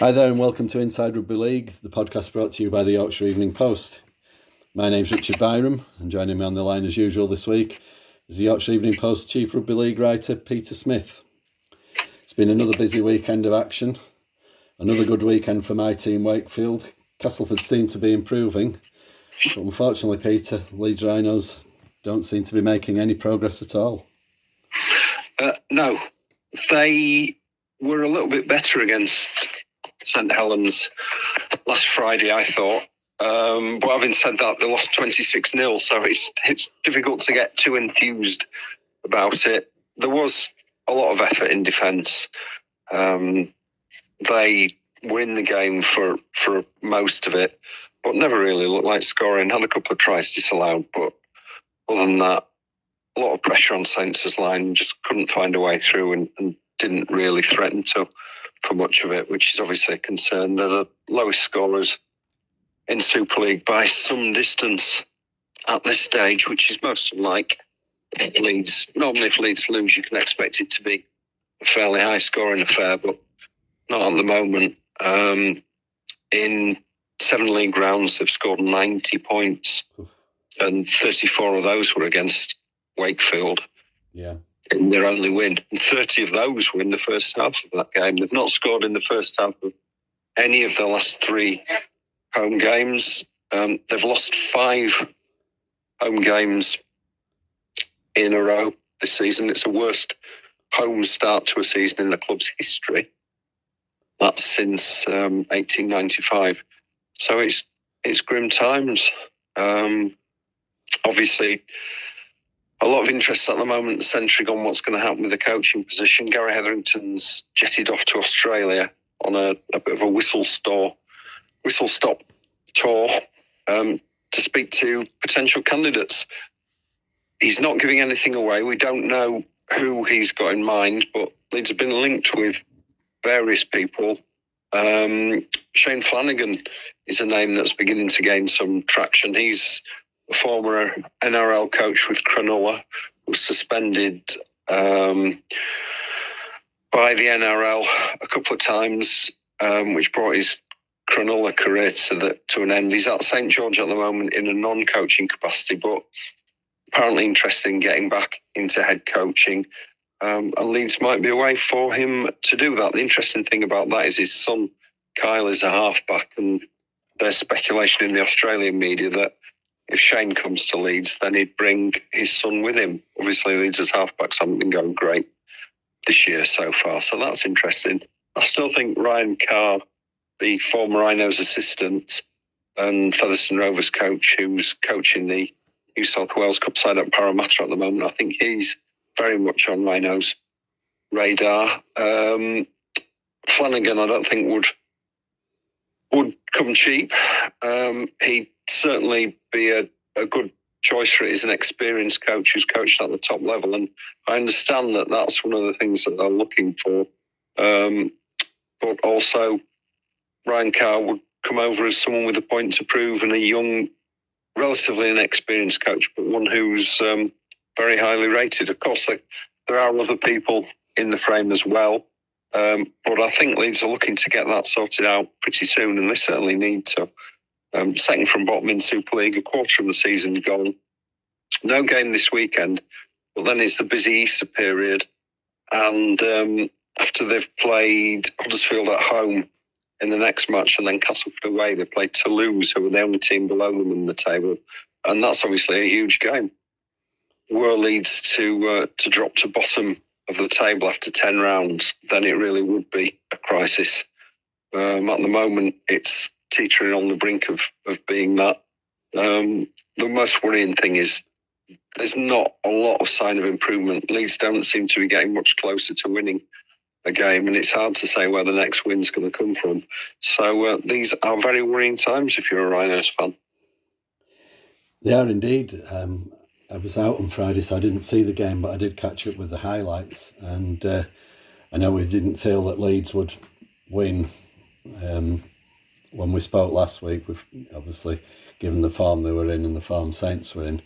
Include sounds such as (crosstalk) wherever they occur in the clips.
Hi there, and welcome to Inside Rugby League, the podcast brought to you by the Yorkshire Evening Post. My name's Richard Byram, and joining me on the line as usual this week is the Yorkshire Evening Post Chief Rugby League writer Peter Smith. It's been another busy weekend of action, another good weekend for my team Wakefield. Castleford seem to be improving, but unfortunately, Peter, Leeds Rhinos don't seem to be making any progress at all. Uh, no, they were a little bit better against St Helens last Friday, I thought. Um, but having said that, they lost 26 0, so it's, it's difficult to get too enthused about it. There was a lot of effort in defence. Um, they were in the game for, for most of it, but never really looked like scoring. Had a couple of tries disallowed, but other than that, a lot of pressure on Saints' line, just couldn't find a way through and, and didn't really threaten to for much of it, which is obviously a concern. They're the lowest scorers in Super League by some distance at this stage, which is most unlike Leeds. Normally, if Leeds lose, you can expect it to be a fairly high scoring affair, but not at the moment. Um, in seven league rounds, they've scored 90 points, and 34 of those were against Wakefield. Yeah in their only win. And 30 of those were in the first half of that game. They've not scored in the first half of any of the last three home games. Um, they've lost five home games in a row this season. It's the worst home start to a season in the club's history. That's since um, 1895. So it's it's grim times. Um, obviously, a lot of interest at the moment centering on what's going to happen with the coaching position. Gary Hetherington's jetted off to Australia on a, a bit of a whistle store, whistle stop tour um, to speak to potential candidates. He's not giving anything away. We don't know who he's got in mind, but Leeds have been linked with various people. Um, Shane Flanagan is a name that's beginning to gain some traction. He's former NRL coach with Cronulla, was suspended um, by the NRL a couple of times, um, which brought his Cronulla career to, the, to an end. He's at St George at the moment in a non-coaching capacity, but apparently interested in getting back into head coaching. Um, and Leeds might be a way for him to do that. The interesting thing about that is his son Kyle is a halfback, and there's speculation in the Australian media that if Shane comes to Leeds, then he'd bring his son with him. Obviously, Leeds' halfbacks haven't been going great this year so far, so that's interesting. I still think Ryan Carr, the former Rhinos assistant and Featherstone Rovers coach, who's coaching the New South Wales Cup side at Parramatta at the moment, I think he's very much on Rhinos' radar. Um, Flanagan, I don't think would would come cheap. Um, he certainly be a, a good choice for it. He's an experienced coach who's coached at the top level, and I understand that that's one of the things that they're looking for. Um, but also, Ryan Carr would come over as someone with a point to prove and a young, relatively inexperienced coach, but one who's um, very highly rated. Of course, there, there are other people in the frame as well. Um, but I think Leeds are looking to get that sorted out pretty soon, and they certainly need to. Um, second from bottom in Super League, a quarter of the season gone. No game this weekend, but then it's the busy Easter period. And um, after they've played Huddersfield at home in the next match and then Castleford away, they play Toulouse, who are the only team below them in the table. And that's obviously a huge game. Were Leeds to uh, to drop to bottom of the table after 10 rounds, then it really would be a crisis. Um, at the moment, it's teetering on the brink of, of being that. Um, the most worrying thing is there's not a lot of sign of improvement. Leeds don't seem to be getting much closer to winning a game, and it's hard to say where the next win's going to come from. So uh, these are very worrying times if you're a Rhinos fan. They are indeed. Um, I was out on Friday, so I didn't see the game, but I did catch up with the highlights, and uh, I know we didn't feel that Leeds would win. Um, when we spoke last week, we've obviously given the form they were in and the form Saints were in.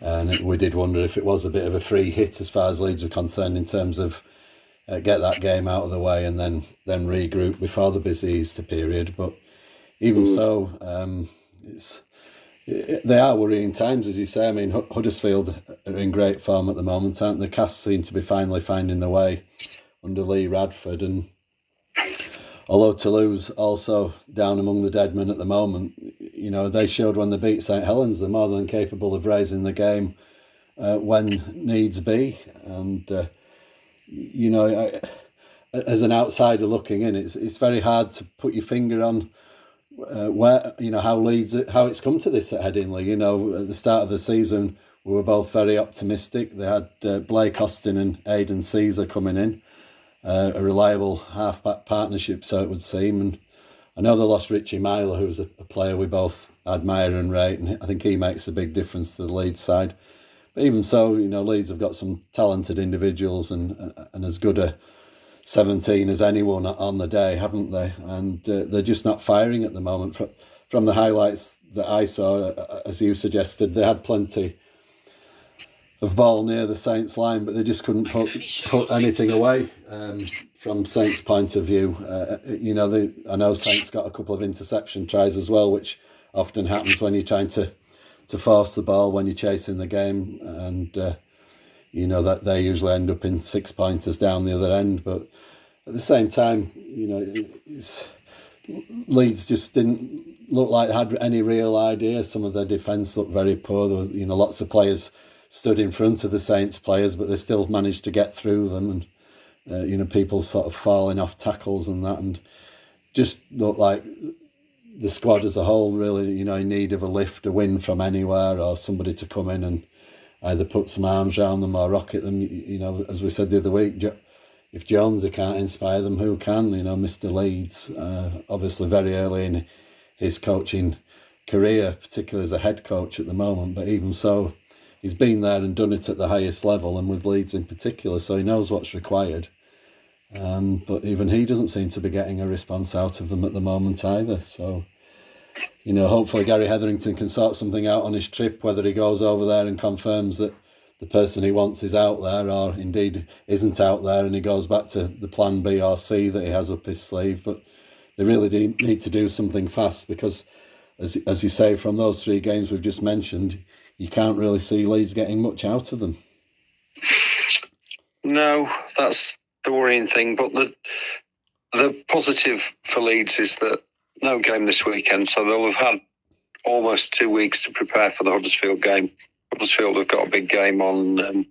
And we did wonder if it was a bit of a free hit as far as Leeds were concerned in terms of uh, get that game out of the way, and then then regroup before the busy Easter period. But even mm. so, um, it's they are worrying times, as you say. I mean, Huddersfield are in great form at the moment, aren't they? Cast seem to be finally finding their way under Lee Radford, and although Toulouse also down among the dead men at the moment, you know they showed when they beat St Helens they're more than capable of raising the game uh, when needs be, and uh, you know, I, as an outsider looking in, it's it's very hard to put your finger on uh, where you know how Leeds how it's come to this at Headingley. You know, at the start of the season, we were both very optimistic. They had uh, Blake Austin and Aidan Sezer coming in, uh, a reliable halfback partnership, so it would seem. And I know they lost Richie Myler, who was a, a player we both admire and rate, and I think he makes a big difference to the Leeds side. But even so, you know, Leeds have got some talented individuals and and as good a 17 as anyone on the day, haven't they? And uh, they're just not firing at the moment. From, from the highlights that I saw, uh, as you suggested, they had plenty of ball near the Saints line, but they just couldn't put, put anything away um, from Saints' point of view. Uh, you know, they, I know Saints got a couple of interception tries as well, which often happens when you're trying to, to force the ball when you're chasing the game. And uh, you know that they usually end up in six pointers down the other end. But at the same time, you know, it's, Leeds just didn't look like they had any real idea. Some of their defence looked very poor. There were, you know, lots of players stood in front of the Saints players, but they still managed to get through them, and uh, you know, people sort of falling off tackles and that, and just looked like the squad as a whole really, you know, in need of a lift, a win from anywhere, or somebody to come in and either put some arms around them or rocket them. You know, as we said the other week, if Jonesy can't inspire them, who can? You know, Mr. Leeds, uh, obviously very early in his coaching career, particularly as a head coach at the moment, but even so, he's been there and done it at the highest level and with Leeds in particular, so he knows what's required. Um, but even he doesn't seem to be getting a response out of them at the moment either. So you know, hopefully Gary Hetherington can sort something out on his trip, whether he goes over there and confirms that the person he wants is out there or indeed isn't out there and he goes back to the plan B or C that he has up his sleeve. But they really do need to do something fast because, as, as you say, from those three games we've just mentioned, you can't really see Leeds getting much out of them. No, that's the worrying thing. But the the positive for Leeds is that no game this weekend, so they'll have had almost two weeks to prepare for the Huddersfield game. Huddersfield have got a big game on um,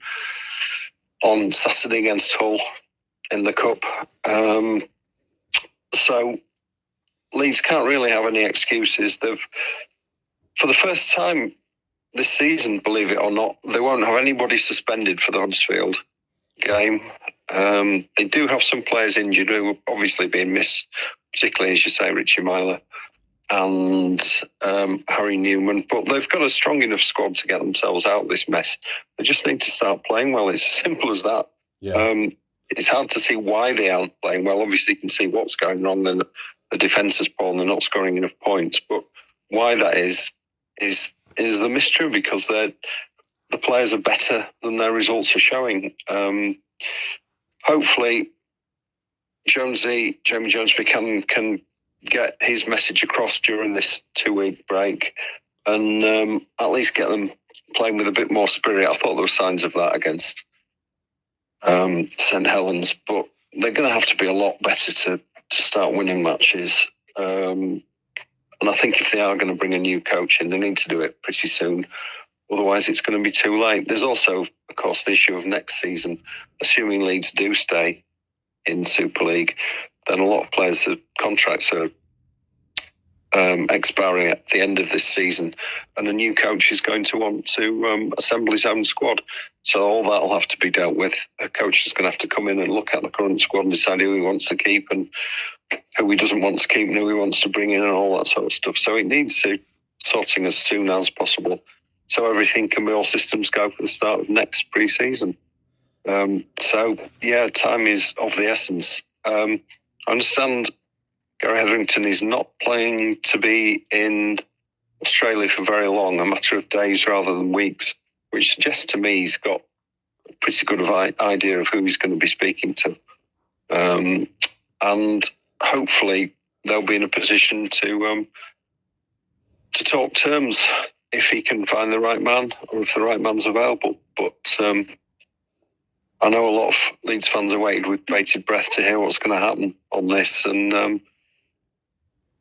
on Saturday against Hull in the cup. Um, so Leeds can't really have any excuses. They've for the first time this season, believe it or not, they won't have anybody suspended for the Huddersfield game. Um, they do have some players injured who are obviously being missed particularly as you say, Richie Myler and um, Harry Newman. But they've got a strong enough squad to get themselves out of this mess. They just need to start playing well. It's as simple as that. Yeah. Um, it's hard to see why they aren't playing well. Obviously, you can see what's going on. Then the defence is poor and they're not scoring enough points. But why that is is is the mystery because the players are better than their results are showing. Um, hopefully, Jonesy, Jamie Jonesby can can get his message across during this two week break, and um, at least get them playing with a bit more spirit. I thought there were signs of that against um, St Helens, but they're going to have to be a lot better to to start winning matches. Um, and I think if they are going to bring a new coach in, they need to do it pretty soon. Otherwise, it's going to be too late. There's also, of course, the issue of next season. Assuming Leeds do stay, in Super League, then a lot of players' contracts are um, expiring at the end of this season, and a new coach is going to want to um, assemble his own squad. So all that will have to be dealt with. A coach is going to have to come in and look at the current squad and decide who he wants to keep and who he doesn't want to keep and who he wants to bring in and all that sort of stuff. So it needs to sorting as soon as possible, so everything can be all systems go for the start of next pre-season. Um, so, yeah, time is of the essence. Um, I understand Gary Hetherington is not playing to be in Australia for very long, a matter of days rather than weeks, which suggests to me he's got a pretty good idea of who he's going to be speaking to um, and hopefully they'll be in a position to um, to talk terms if he can find the right man or if the right man's available. But um, I know a lot of Leeds fans are waiting with bated breath to hear what's going to happen on this, and um,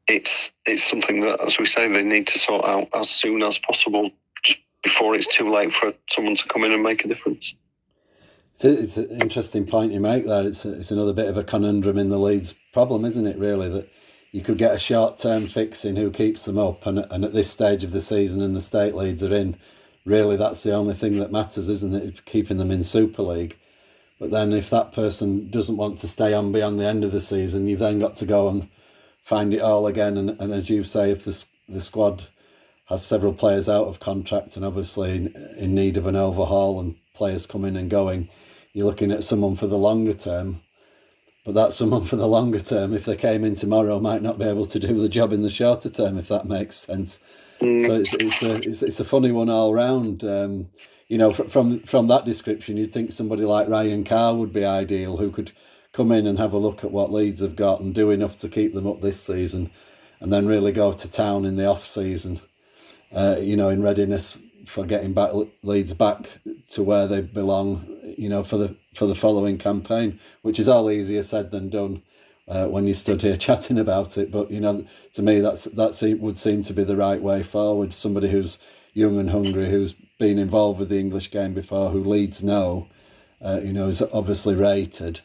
it's it's something that, as we say, they need to sort out as soon as possible before it's too late for someone to come in and make a difference. It's, a, it's an interesting point you make there. It's, a, it's another bit of a conundrum in the Leeds problem, isn't it, really? That you could get a short term fix in who keeps them up, and, and at this stage of the season and the state Leeds are in, really that's the only thing that matters, isn't it? Keeping them in Super League. But then if that person doesn't want to stay on beyond the end of the season, you've then got to go and find it all again. And, and as you say, if the, the squad has several players out of contract and obviously in, in need of an overhaul and players coming and going, you're looking at someone for the longer term. But that someone for the longer term, if they came in tomorrow, might not be able to do the job in the shorter term, if that makes sense. Mm. So it's, it's, a, it's, it's a funny one all round. Um, you know, from from that description, you'd think somebody like Ryan Carr would be ideal, who could come in and have a look at what Leeds have got and do enough to keep them up this season, and then really go to town in the off season. Uh, you know, in readiness for getting back Leeds back to where they belong. You know, for the for the following campaign, which is all easier said than done. Uh, when you stood here (laughs) chatting about it, but you know, to me, that's that would seem to be the right way forward. Somebody who's young and hungry, who's been involved with the English game before, who Leeds know, uh, you know, is obviously rated,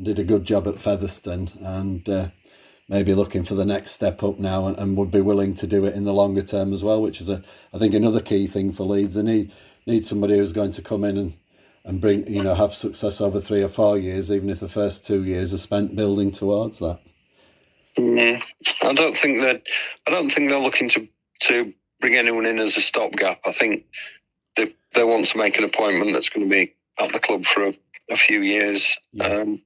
did a good job at Featherstone, and uh, maybe looking for the next step up now, and, and, would be willing to do it in the longer term as well, which is a, I think, another key thing for Leeds. They need need somebody who's going to come in and and bring, you know, have success over three or four years, even if the first two years are spent building towards that. Mm, I don't think that I don't think they're looking to to bring anyone in as a stopgap. I think they they want to make an appointment that's going to be at the club for a, a few years. Yeah. Um,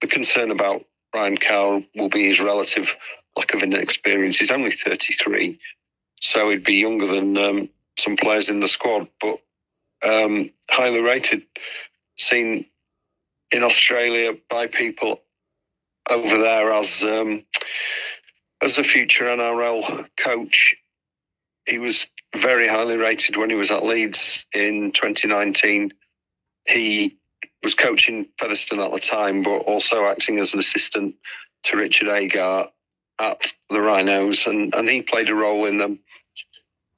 the concern about Ryan Carr will be his relative lack of experience. He's only 33, so he'd be younger than um, some players in the squad, but um, highly rated. Seen in Australia by people over there as um, as a future NRL coach he was very highly rated when he was at Leeds in 2019. He was coaching Featherstone at the time, but also acting as an assistant to Richard Agar at the Rhinos, and, and he played a role in them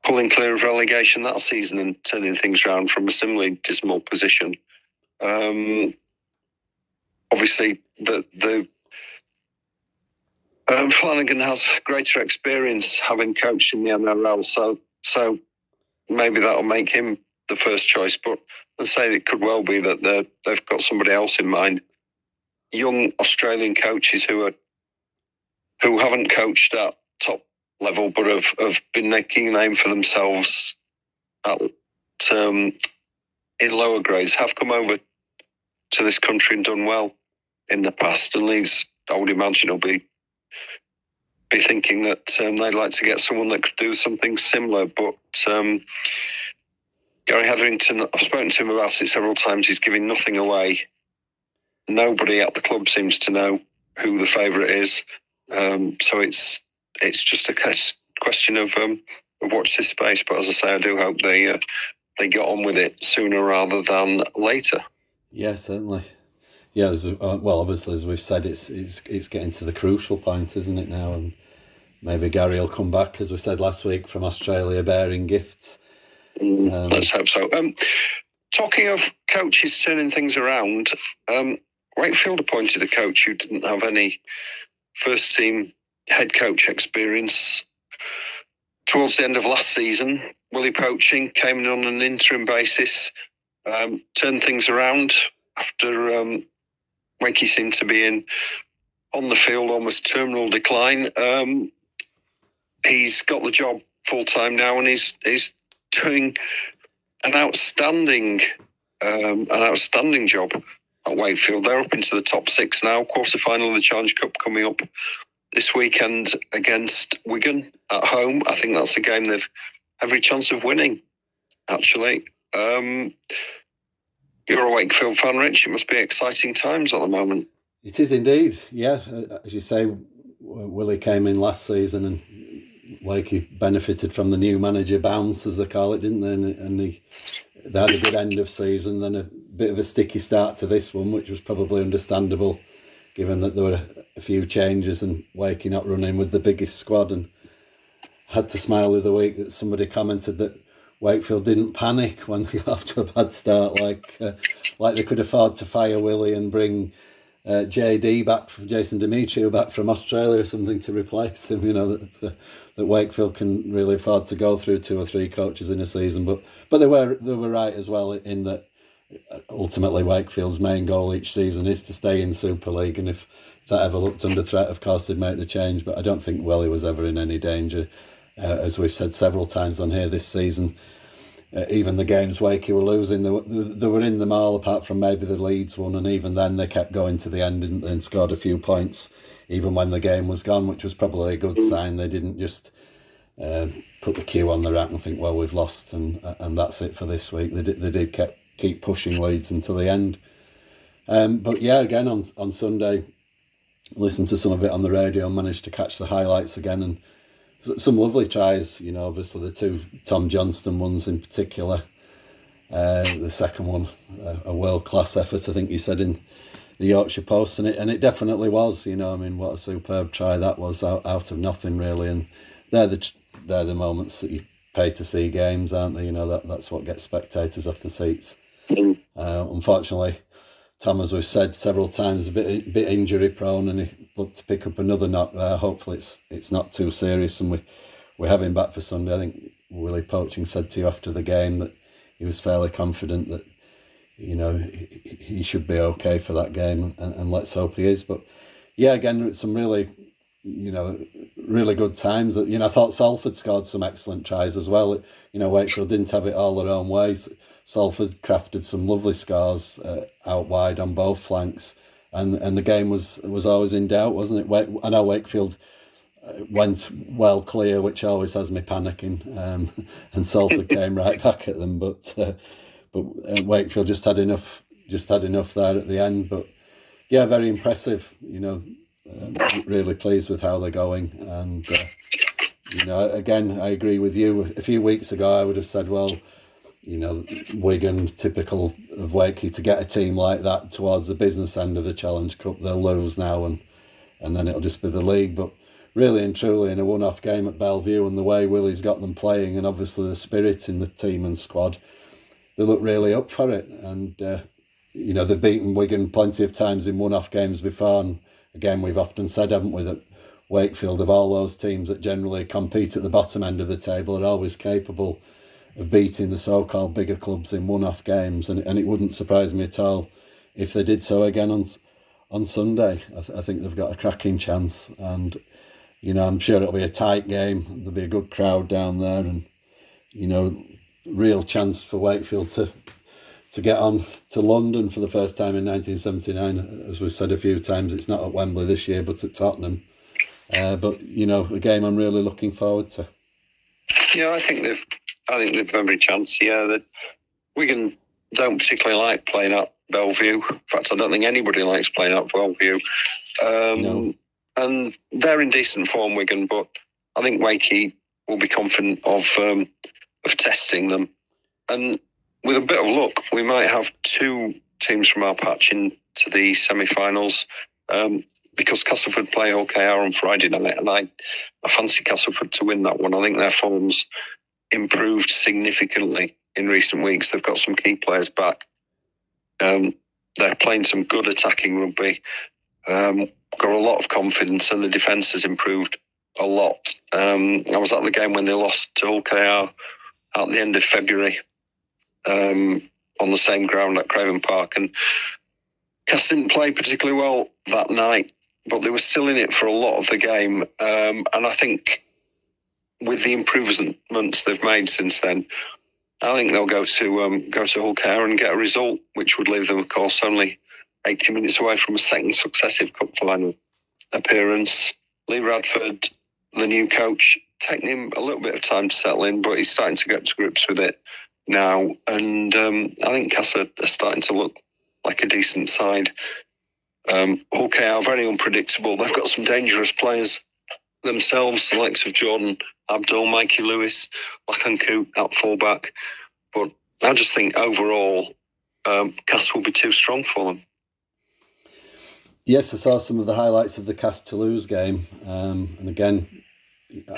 pulling clear of relegation that season and turning things around from a similarly dismal position. Um, obviously, the the um, Flanagan has greater experience having coached in the NRL, so so maybe that'll make him the first choice. But let's say it could well be that they've got somebody else in mind. Young Australian coaches who are who haven't coached at top level, but have, have been making a name for themselves at um, in lower grades, have come over to this country and done well in the past. And Leeds, I would imagine, will be be thinking that um, they'd like to get someone that could do something similar. But um, Gary Hetherington, I've spoken to him about it several times. He's giving nothing away. Nobody at the club seems to know who the favourite is. Um, so it's it's just a question of, um, watch this space. But as I say, I do hope they uh, they get on with it sooner rather than later. Yeah, certainly. Yeah, uh, well, obviously, as we've said, it's it's it's getting to the crucial point, isn't it now? And maybe Gary will come back, as we said last week, from Australia bearing gifts. Um, let's hope so. Um, talking of coaches turning things around, um, Wakefield appointed a coach who didn't have any first team head coach experience. Towards the end of last season, Willie Poching came in on an interim basis, um, turned things around after um, Wakey seemed to be in on the field almost terminal decline. Um, he's got the job full time now, and he's he's doing an outstanding um, an outstanding job at Wakefield. They're up into the top six now. Quarter final of the Challenge Cup coming up this weekend against Wigan at home. I think that's a game they've every chance of winning. Actually, um, you're a Wakefield fan, Rich. It must be exciting times at the moment. It is indeed, yeah. As you say, Willie came in last season and Wakey benefited from the new manager bounce, as they call it, didn't they? And, he, they had a good end of season, then a bit of a sticky start to this one, which was probably understandable, given that there were a few changes and Wakey not running with the biggest squad. And had to smile the other week that somebody commented that Wakefield didn't panic when they got off to a bad start, like uh, like they could afford to fire Willie and bring uh, JD back, from Jason Demetriou back from Australia or something to replace him. You know that that Wakefield can really afford to go through two or three coaches in a season, but but they were they were right as well in that uh, ultimately Wakefield's main goal each season is to stay in Super League, and if that ever looked under threat, of course they'd make the change. But I don't think Willie was ever in any danger, uh, as we've said several times on here this season uh, even the games Wakey were losing, they were, they were in them all apart from maybe the Leeds one, and even then they kept going to the end and, and scored a few points, even when the game was gone, which was probably a good sign. They didn't just uh, put the cue on the rack and think, well, we've lost and and that's it for this week. They did, they did kept, keep pushing Leeds until the end. Um, but yeah, again on on Sunday, listened to some of it on the radio and managed to catch the highlights again and some lovely tries. You know, obviously the two Tom Johnstone ones in particular. Uh, the second one, a, a world class effort. I think you said in the Yorkshire Post, and it and it definitely was. You know, I mean, what a superb try that was out, out of nothing really, and they're the they're the moments that you pay to see games, aren't they? You know that that's what gets spectators off the seats. Mm. Uh, unfortunately, Tom, as we've said several times, a bit a bit injury prone, and he looked to pick up another knock there. Hopefully, it's it's not too serious, and we we have him back for Sunday. I think Willie Poching said to you after the game that he was fairly confident that you know he, he should be okay for that game, and, and let's hope he is. But yeah, again, some really you know really good times. You know, I thought Salford scored some excellent tries as well. You know, Wakefield didn't have it all their own ways. Salford crafted some lovely scores uh, out wide on both flanks, and and the game was was always in doubt, wasn't it? I know Wakefield uh, went well clear, which always has me panicking, um, (laughs) and Salford (laughs) came right back at them, but uh, but uh, Wakefield just had enough, just had enough there at the end. But yeah, very impressive. You know, uh, really pleased with how they're going, and uh, you know, again, I agree with you. A few weeks ago, I would have said, well you know, Wigan, typical of Wakey, to get a team like that towards the business end of the Challenge Cup, they'll lose now and and then it'll just be the league. But really and truly, in a one off game at Belle Vue, and the way Willie's got them playing, and obviously the spirit in the team and squad, they look really up for it. And, uh, you know, they've beaten Wigan plenty of times in one off games before. And again, we've often said, haven't we, that Wakefield, of all those teams that generally compete at the bottom end of the table, are always capable of beating the so-called bigger clubs in one-off games, and and it wouldn't surprise me at all if they did so again on on Sunday. I, th- I think they've got a cracking chance, and you know I'm sure it'll be a tight game. There'll be a good crowd down there, and you know, real chance for Wakefield to to get on to London for the first time in 1979. As we've said a few times, it's not at Wembley this year, but at Tottenham. Uh, but you know, a game I'm really looking forward to. Yeah, I think they've I think they've every chance. Yeah, that Wigan don't particularly like playing at Belle Vue. In fact, I don't think anybody likes playing at Belle Vue. Um, no. And they're in decent form, Wigan, but I think Wakey will be confident of um, of testing them. And with a bit of luck, we might have two teams from our patch into the semi-finals. Um, because Castleford play Hull KR on Friday night, and I, I fancy Castleford to win that one. I think their form's improved significantly in recent weeks. They've got some key players back. Um, they're playing some good attacking rugby. Um, got a lot of confidence, and the defence has improved a lot. Um, I was at the game when they lost to Hull KR at the end of February um, on the same ground at Craven Park, and Cass didn't play particularly well that night, but they were still in it for a lot of the game. Um, and I think with the improvements they've made since then, I think they'll go to um, go to Hull KR and get a result, which would leave them, of course, only 80 minutes away from a second successive cup final appearance. Lee Radford, the new coach, taking him a little bit of time to settle in, but he's starting to get to grips with it now. And um, I think Casa are starting to look like a decent side. Um, Hawkeye are very unpredictable. They've got some dangerous players themselves, the likes of Jordan Abdull, Mikey Lewis, Coote at fullback. But I just think overall, um, will be too strong for them. Yes, I saw some of the highlights of the Castres Toulouse game, um, and again,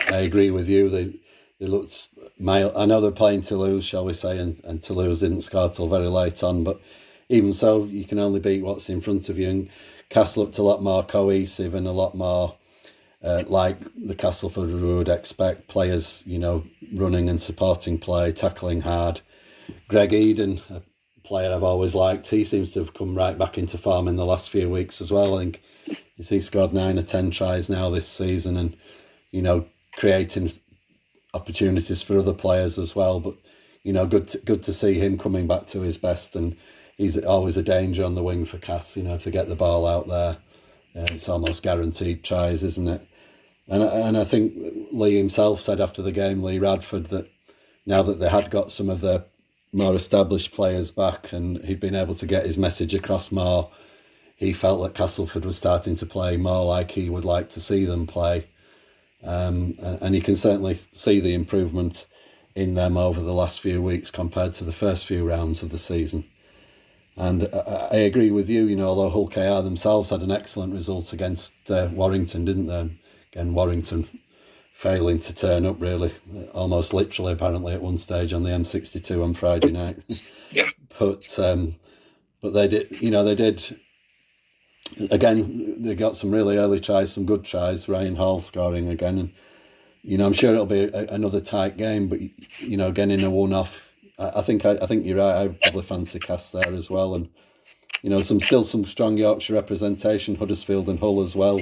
I agree with you. They they looked mild. I know they're playing Toulouse, shall we say, and, and Toulouse didn't score till very late on, but even so, you can only beat what's in front of you. And Castres looked a lot more cohesive and a lot more uh, like the Castleford would expect. Players, you know, running and supporting play, tackling hard. Greg Eden, a player I've always liked, he seems to have come right back into form in the last few weeks as well. I think he scored nine or ten tries now this season, and you know, creating opportunities for other players as well. But you know, good to, good to see him coming back to his best and he's always a danger on the wing for Cass. You know, if they get the ball out there, uh, it's almost guaranteed tries, isn't it? And and I think Lee himself said after the game, Lee Radford, that now that they had got some of the more established players back and he'd been able to get his message across more, he felt that Castleford was starting to play more like he would like to see them play. Um, and, you can certainly see the improvement in them over the last few weeks compared to the first few rounds of the season. And I agree with you, you know, although Hull KR themselves had an excellent result against uh, Warrington, didn't they? Again, Warrington failing to turn up really, almost literally apparently at one stage on the M62 on Friday night. Yeah. but um, but they did, you know, they did. Again, they got some really early tries, some good tries. Ryan Hall scoring again, and you know, I'm sure it'll be a, another tight game. But you know, again in a one-off, I, think I, I, think you're right. I probably fancy Cass there as well, and you know some still some strong Yorkshire representation, Huddersfield and Hull as well,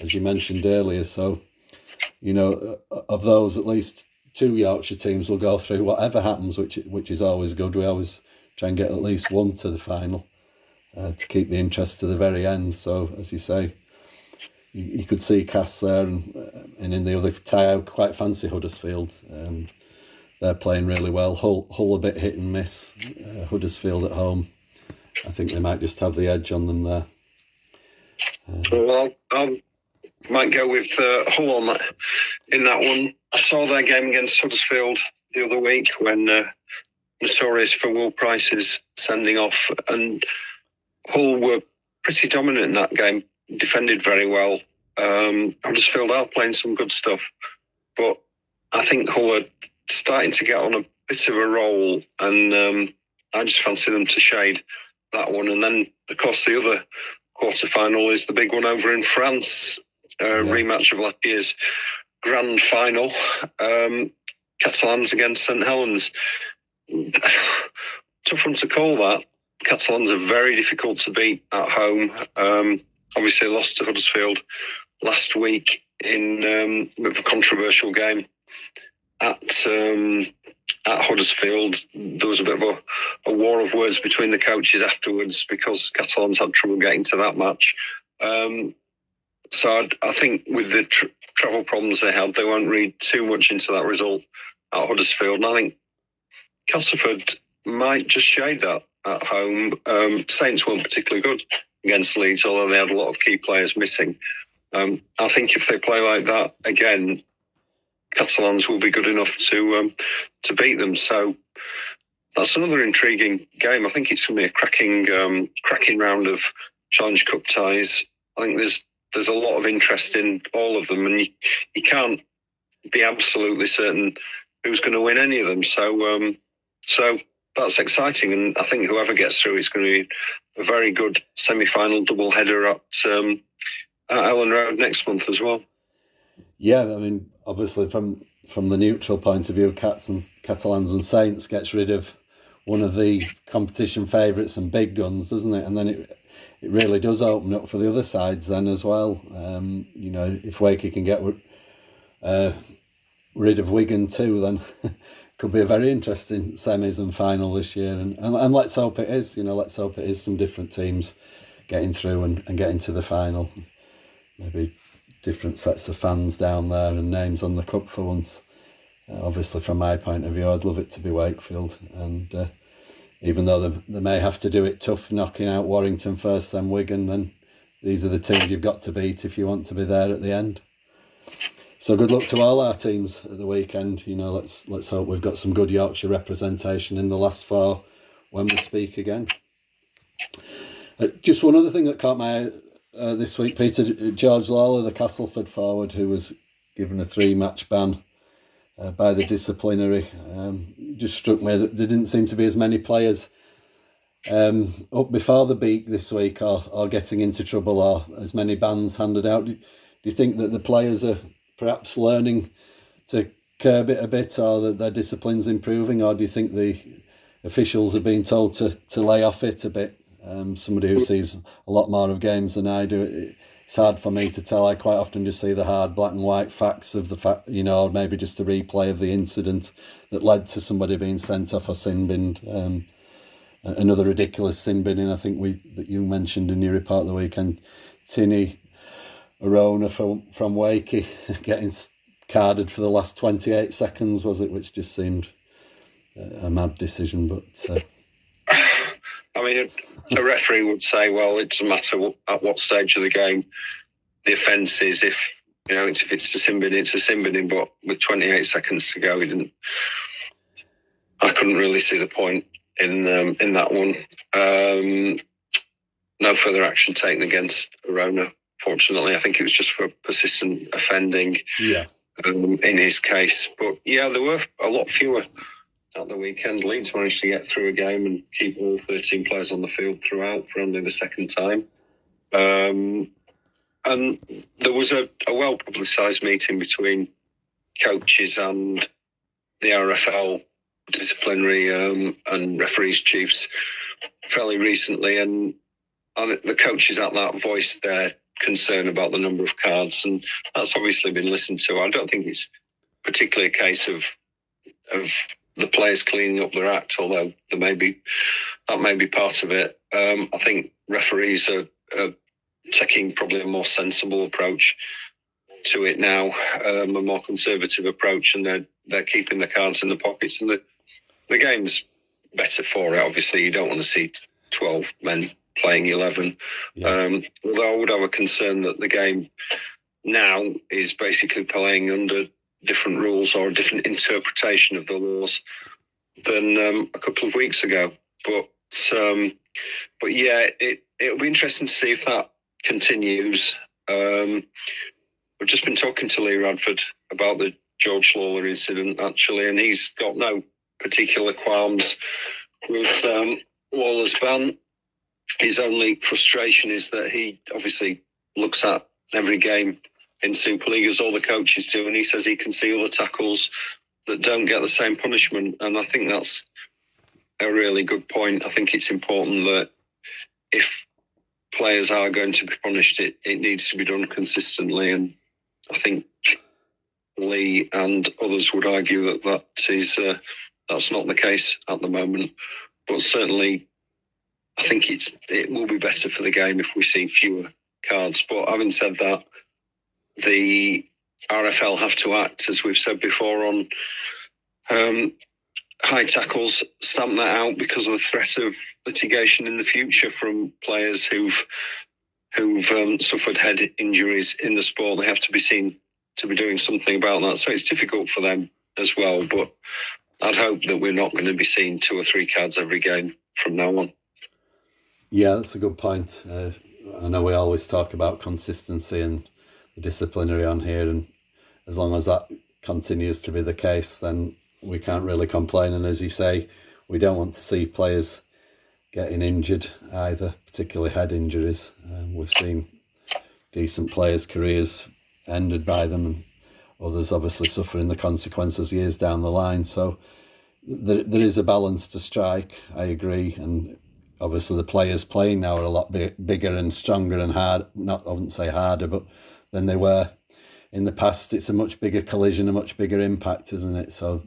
as you mentioned earlier. So, you know, uh, of those, at least two Yorkshire teams will go through whatever happens, which which is always good. We always try and get at least one to the final uh, to keep the interest to the very end. So, as you say, you, you could see Cass there, and uh, and in the other tie, quite fancy Huddersfield. Um, they're playing really well. Hull, Hull a bit hit and miss. Uh, Huddersfield at home. I think they might just have the edge on them there. Uh, well, I might go with uh, Hull on that in that one. I saw their game against Huddersfield the other week when uh, notorious for Will Pryce's sending off, and Hull were pretty dominant in that game. Defended very well. Um, Huddersfield are playing some good stuff, but I think Hull are starting to get on a bit of a roll, and um, I just fancy them to shade that one. And then, of course, the other quarter final is the big one over in France, uh, yeah. rematch of last year's grand final. Um, Catalans against St Helens. (sighs) Tough one to call that. Catalans are very difficult to beat at home. Um, obviously, lost to Huddersfield last week in um, a bit of a controversial game at um, at Huddersfield, there was a bit of a, a, war of words between the coaches afterwards because Catalans had trouble getting to that match. Um, so I'd, i think with the tr- travel problems they had, they won't read too much into that result at Huddersfield. And I think Castleford might just shade that at home. Um, Saints weren't particularly good against Leeds, although they had a lot of key players missing. Um, I think if they play like that again, Catalans will be good enough to um, to beat them. So that's another intriguing game. I think it's going to be a cracking um, cracking round of Challenge Cup ties. I think there's there's a lot of interest in all of them, and you, you can't be absolutely certain who's going to win any of them. So um, so that's exciting, and I think whoever gets through is going to be a very good semi-final double header at, um, at Elland Road next month as well. Yeah, I mean, obviously from from the neutral point of view, Cats and Catalans and Saints gets rid of one of the competition favourites and big guns, doesn't it? And then it it really does open up for the other sides then as well. Um, you know, if Wakey can get uh, rid of Wigan too, then (laughs) could be a very interesting semis and final this year. And, and and let's hope it is. You know, let's hope it is some different teams getting through and, and getting to the final. Maybe different sets of fans down there and names on the cup for once. Uh, obviously, from my point of view, I'd love it to be Wakefield. And uh, even though they, they may have to do it tough, knocking out Warrington first, then Wigan, then these are the teams you've got to beat if you want to be there at the end. So good luck to all our teams at the weekend. You know, let's let's hope we've got some good Yorkshire representation in the last four when we speak again. Uh, just one other thing that caught my eye uh, this week, Peter George Lawler, the Castleford forward, who was given a three-match ban uh, by the disciplinary, um, just struck me that there didn't seem to be as many players um, up before the beak this week, or, or getting into trouble, or as many bans handed out. Do, do you think that the players are perhaps learning to curb it a bit, or that their discipline's improving, or do you think the officials are being told to, to lay off it a bit? Um, somebody who sees a lot more of games than I do, it's hard for me to tell. I quite often just see the hard black and white facts of the fact, you know, maybe just a replay of the incident that led to somebody being sent off or sin binned. Um, another ridiculous sin binning, I think we that you mentioned in your report the weekend. Tinirau Arona from from Wakey (laughs) getting carded for the last twenty eight seconds, was it? Which just seemed a mad decision, but. Uh, (laughs) I mean, a referee would say, well, it doesn't matter at what stage of the game the offence is. If you know, it's, if it's a sin bin, it's a sin binning. But with 28 seconds to go, he didn't. I couldn't really see the point in um, in that one. Um, no further action taken against Arona. Fortunately, I think it was just for persistent offending. Yeah. Um, in his case, but yeah, there were a lot fewer at the weekend. Leeds managed to get through a game and keep all 13 players on the field throughout for only the second time. Um, and there was a, a well publicised meeting between coaches and the RFL disciplinary um, and referees chiefs fairly recently, and, and the coaches at that voiced their concern about the number of cards, and that's obviously been listened to. I don't think it's particularly a case of of the players cleaning up their act, although there may be that may be part of it. Um, I think referees are, are, taking probably a more sensible approach to it now, um, a more conservative approach, and they're they're keeping the cards in the pockets, and the the game's better for it. Obviously, you don't want to see twelve men playing eleven. Yeah. Um, although I would have a concern that the game now is basically playing under different rules or a different interpretation of the laws than um, a couple of weeks ago. But um, but yeah, it it'll be interesting to see if that continues. Um, we've just been talking to Lee Radford about the George Lawler incident actually, and he's got no particular qualms with um, Lawler's ban. His only frustration is that he obviously looks at every game in Super League as all the coaches do, and he says he can see other tackles that don't get the same punishment, and I think that's a really good point. I think it's important that if players are going to be punished, it, it needs to be done consistently, and I think Lee and others would argue that that is uh, that's not the case at the moment, but certainly I think it's it will be better for the game if we see fewer cards. But having said that, the RFL have to act, as we've said before, on um, high tackles, stamp that out because of the threat of litigation in the future from players who've who've um, suffered head injuries in the sport. They have to be seen to be doing something about that. So it's difficult for them as well. But I'd hope that we're not going to be seeing two or three cards every game from now on. Yeah, that's a good point. Uh, I know we always talk about consistency and disciplinary on here, and as long as that continues to be the case, then we can't really complain. And as you say, we don't want to see players getting injured either, particularly head injuries. Um, we've seen decent players' careers ended by them, and others obviously suffering the consequences years down the line. So there, there is a balance to strike. I agree, and obviously the players playing now are a lot big, bigger and stronger and hard. Not I wouldn't say harder, but than they were in the past. It's a much bigger collision, a much bigger impact, isn't it? So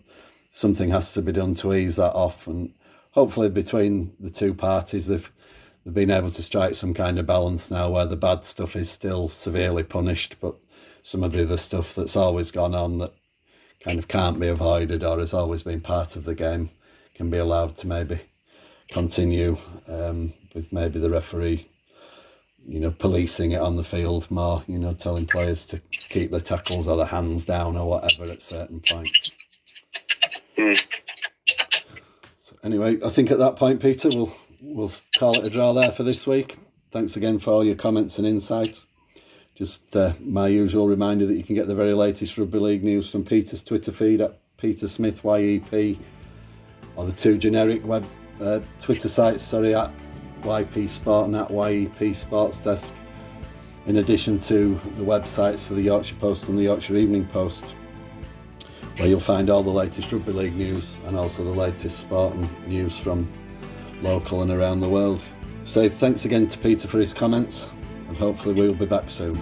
something has to be done to ease that off, and hopefully between the two parties, they've they've been able to strike some kind of balance now, where the bad stuff is still severely punished, but some of the other stuff that's always gone on that kind of can't be avoided or has always been part of the game can be allowed to maybe continue um, with maybe the referee you know, policing it on the field more, you know, telling players to keep the tackles or the hands down or whatever at certain points. Mm. So anyway, I think at that point, Peter, we'll we'll call it a draw there for this week. Thanks again for all your comments and insights. Just uh, my usual reminder that you can get the very latest rugby league news from Peter's Twitter feed at Peter Smith YEP, or the two generic web uh, Twitter sites, sorry, at YP Sport and at YEP Sports Desk, in addition to the websites for the Yorkshire Post and the Yorkshire Evening Post, where you'll find all the latest rugby league news and also the latest sport and news from local and around the world. So thanks again to Peter for his comments, and hopefully we'll be back soon.